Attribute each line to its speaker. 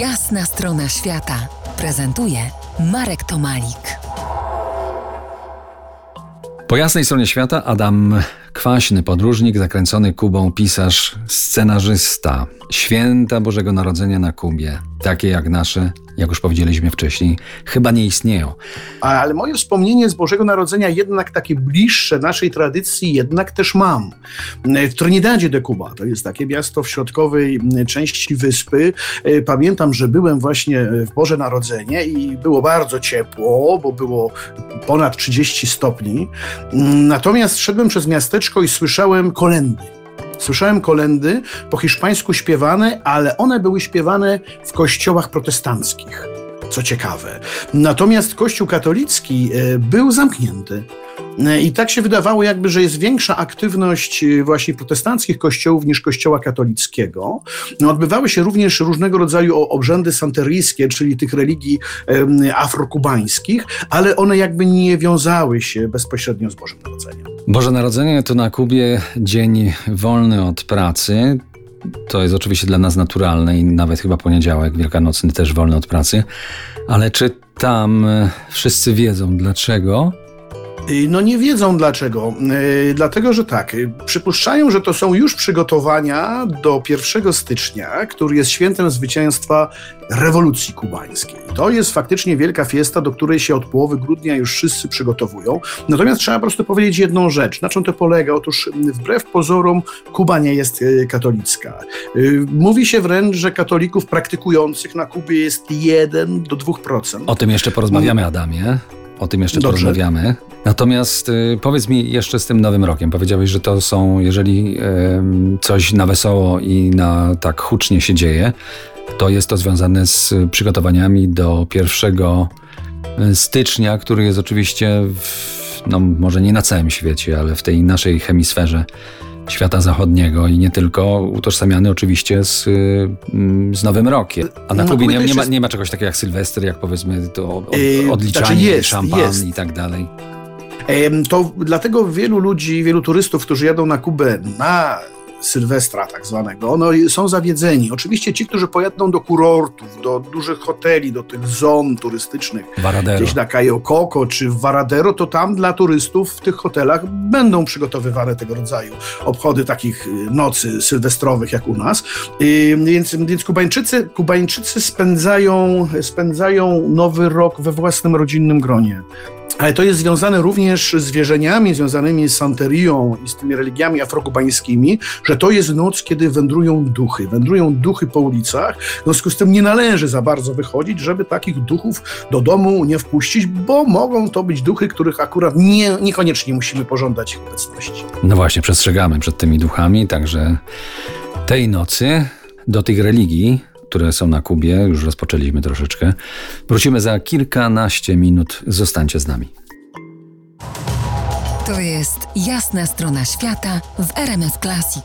Speaker 1: Jasna strona świata prezentuje Marek Tomalik.
Speaker 2: Po jasnej stronie świata Adam Kwaśny, podróżnik, zakręcony Kubą, pisarz, scenarzysta. Święta Bożego Narodzenia na Kubie, takie jak nasze, jak już powiedzieliśmy wcześniej, chyba nie istnieją.
Speaker 3: Ale moje wspomnienie z Bożego Narodzenia jednak takie bliższe naszej tradycji jednak też mam. W Trinidadzie de Cuba, to jest takie miasto w środkowej części wyspy. Pamiętam, że byłem właśnie w Boże Narodzenie i było bardzo ciepło, bo było ponad 30 stopni. Natomiast szedłem przez miasteczko i słyszałem kolendy. Słyszałem kolendy po hiszpańsku śpiewane, ale one były śpiewane w kościołach protestanckich. Co ciekawe. Natomiast kościół katolicki e, był zamknięty. E, I tak się wydawało, jakby, że jest większa aktywność e, właśnie protestanckich kościołów niż kościoła katolickiego. No, odbywały się również różnego rodzaju obrzędy santeryjskie, czyli tych religii afrokubańskich, ale one jakby nie wiązały się bezpośrednio z Bożym Narodzeniem.
Speaker 2: Boże Narodzenie to na Kubie dzień wolny od pracy. To jest oczywiście dla nas naturalne i nawet chyba poniedziałek wielkanocny też wolny od pracy. Ale czy tam e, wszyscy wiedzą dlaczego?
Speaker 3: Y, no nie wiedzą dlaczego. Y, dlatego, że tak, y, przypuszczają, że to są już przygotowania do 1 stycznia, który jest świętem zwycięstwa rewolucji kubańskiej. To jest faktycznie wielka fiesta, do której się od połowy grudnia już wszyscy przygotowują. Natomiast trzeba po prostu powiedzieć jedną rzecz. Na czym to polega? Otóż wbrew pozorom Kuba nie jest katolicka. Mówi się wręcz, że katolików praktykujących na Kubie jest 1 do 2%.
Speaker 2: O tym jeszcze porozmawiamy, Adamie. O tym jeszcze Dobrze. porozmawiamy. Natomiast y, powiedz mi jeszcze z tym nowym rokiem. Powiedziałeś, że to są, jeżeli y, coś na wesoło i na tak hucznie się dzieje, to jest to związane z przygotowaniami do 1 y, stycznia, który jest oczywiście, w, no może nie na całym świecie, ale w tej naszej hemisferze świata zachodniego i nie tylko, utożsamiany oczywiście z, mm, z Nowym Rokiem. A na no, Kubie nie, nie, ma, nie ma czegoś takiego jak Sylwester, jak powiedzmy to od, yy, odliczanie, znaczy jest, szampan jest. i tak dalej.
Speaker 3: To dlatego wielu ludzi, wielu turystów, którzy jadą na Kubę na Sylwestra tak zwanego, no, są zawiedzeni. Oczywiście ci, którzy pojadą do kurortów, do dużych hoteli, do tych zon turystycznych,
Speaker 2: Varadero.
Speaker 3: gdzieś na Cayo Coco czy w Varadero, to tam dla turystów w tych hotelach będą przygotowywane tego rodzaju obchody takich y, nocy sylwestrowych jak u nas. Y, więc, więc Kubańczycy, Kubańczycy spędzają, spędzają nowy rok we własnym rodzinnym gronie. Ale to jest związane również z wierzeniami związanymi z santerią i z tymi religiami afrokubańskimi, że to jest noc, kiedy wędrują duchy. Wędrują duchy po ulicach. W związku z tym nie należy za bardzo wychodzić, żeby takich duchów do domu nie wpuścić, bo mogą to być duchy, których akurat nie, niekoniecznie musimy pożądać ich obecności.
Speaker 2: No właśnie, przestrzegamy przed tymi duchami, także tej nocy do tych religii które są na Kubie. Już rozpoczęliśmy troszeczkę. Wrócimy za kilkanaście minut. Zostańcie z nami.
Speaker 1: To jest jasna strona świata w RMS Classic.